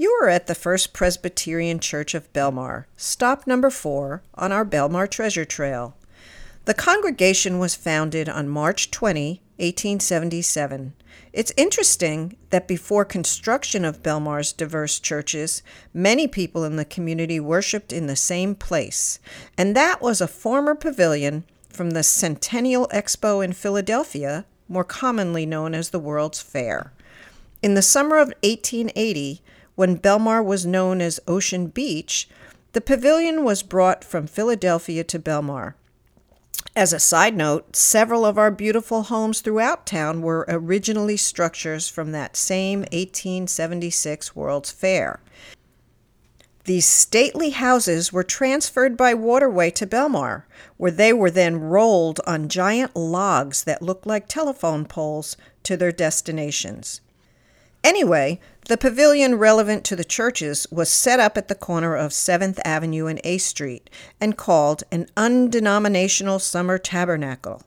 You are at the First Presbyterian Church of Belmar, stop number four on our Belmar Treasure Trail. The congregation was founded on March 20, 1877. It's interesting that before construction of Belmar's diverse churches, many people in the community worshiped in the same place, and that was a former pavilion from the Centennial Expo in Philadelphia, more commonly known as the World's Fair. In the summer of 1880, when Belmar was known as Ocean Beach, the pavilion was brought from Philadelphia to Belmar. As a side note, several of our beautiful homes throughout town were originally structures from that same 1876 World's Fair. These stately houses were transferred by waterway to Belmar, where they were then rolled on giant logs that looked like telephone poles to their destinations. Anyway, the pavilion relevant to the churches was set up at the corner of 7th Avenue and A Street and called an undenominational summer tabernacle.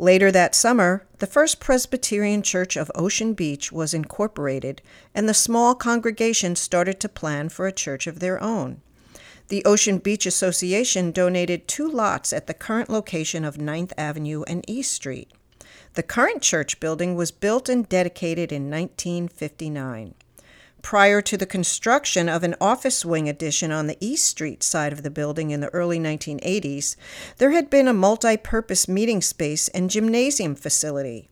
Later that summer, the First Presbyterian Church of Ocean Beach was incorporated, and the small congregation started to plan for a church of their own. The Ocean Beach Association donated two lots at the current location of 9th Avenue and East Street. The current church building was built and dedicated in 1959 prior to the construction of an office wing addition on the East Street side of the building in the early 1980s, there had been a multi purpose meeting space and gymnasium facility.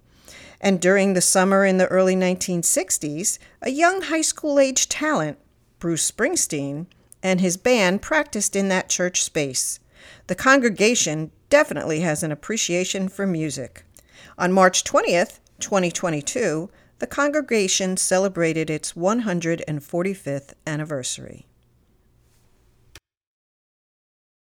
And during the summer in the early 1960s, a young high school age talent, Bruce Springsteen, and his band practiced in that church space. The congregation definitely has an appreciation for music. On March 20th, 2022, the congregation celebrated its 145th anniversary.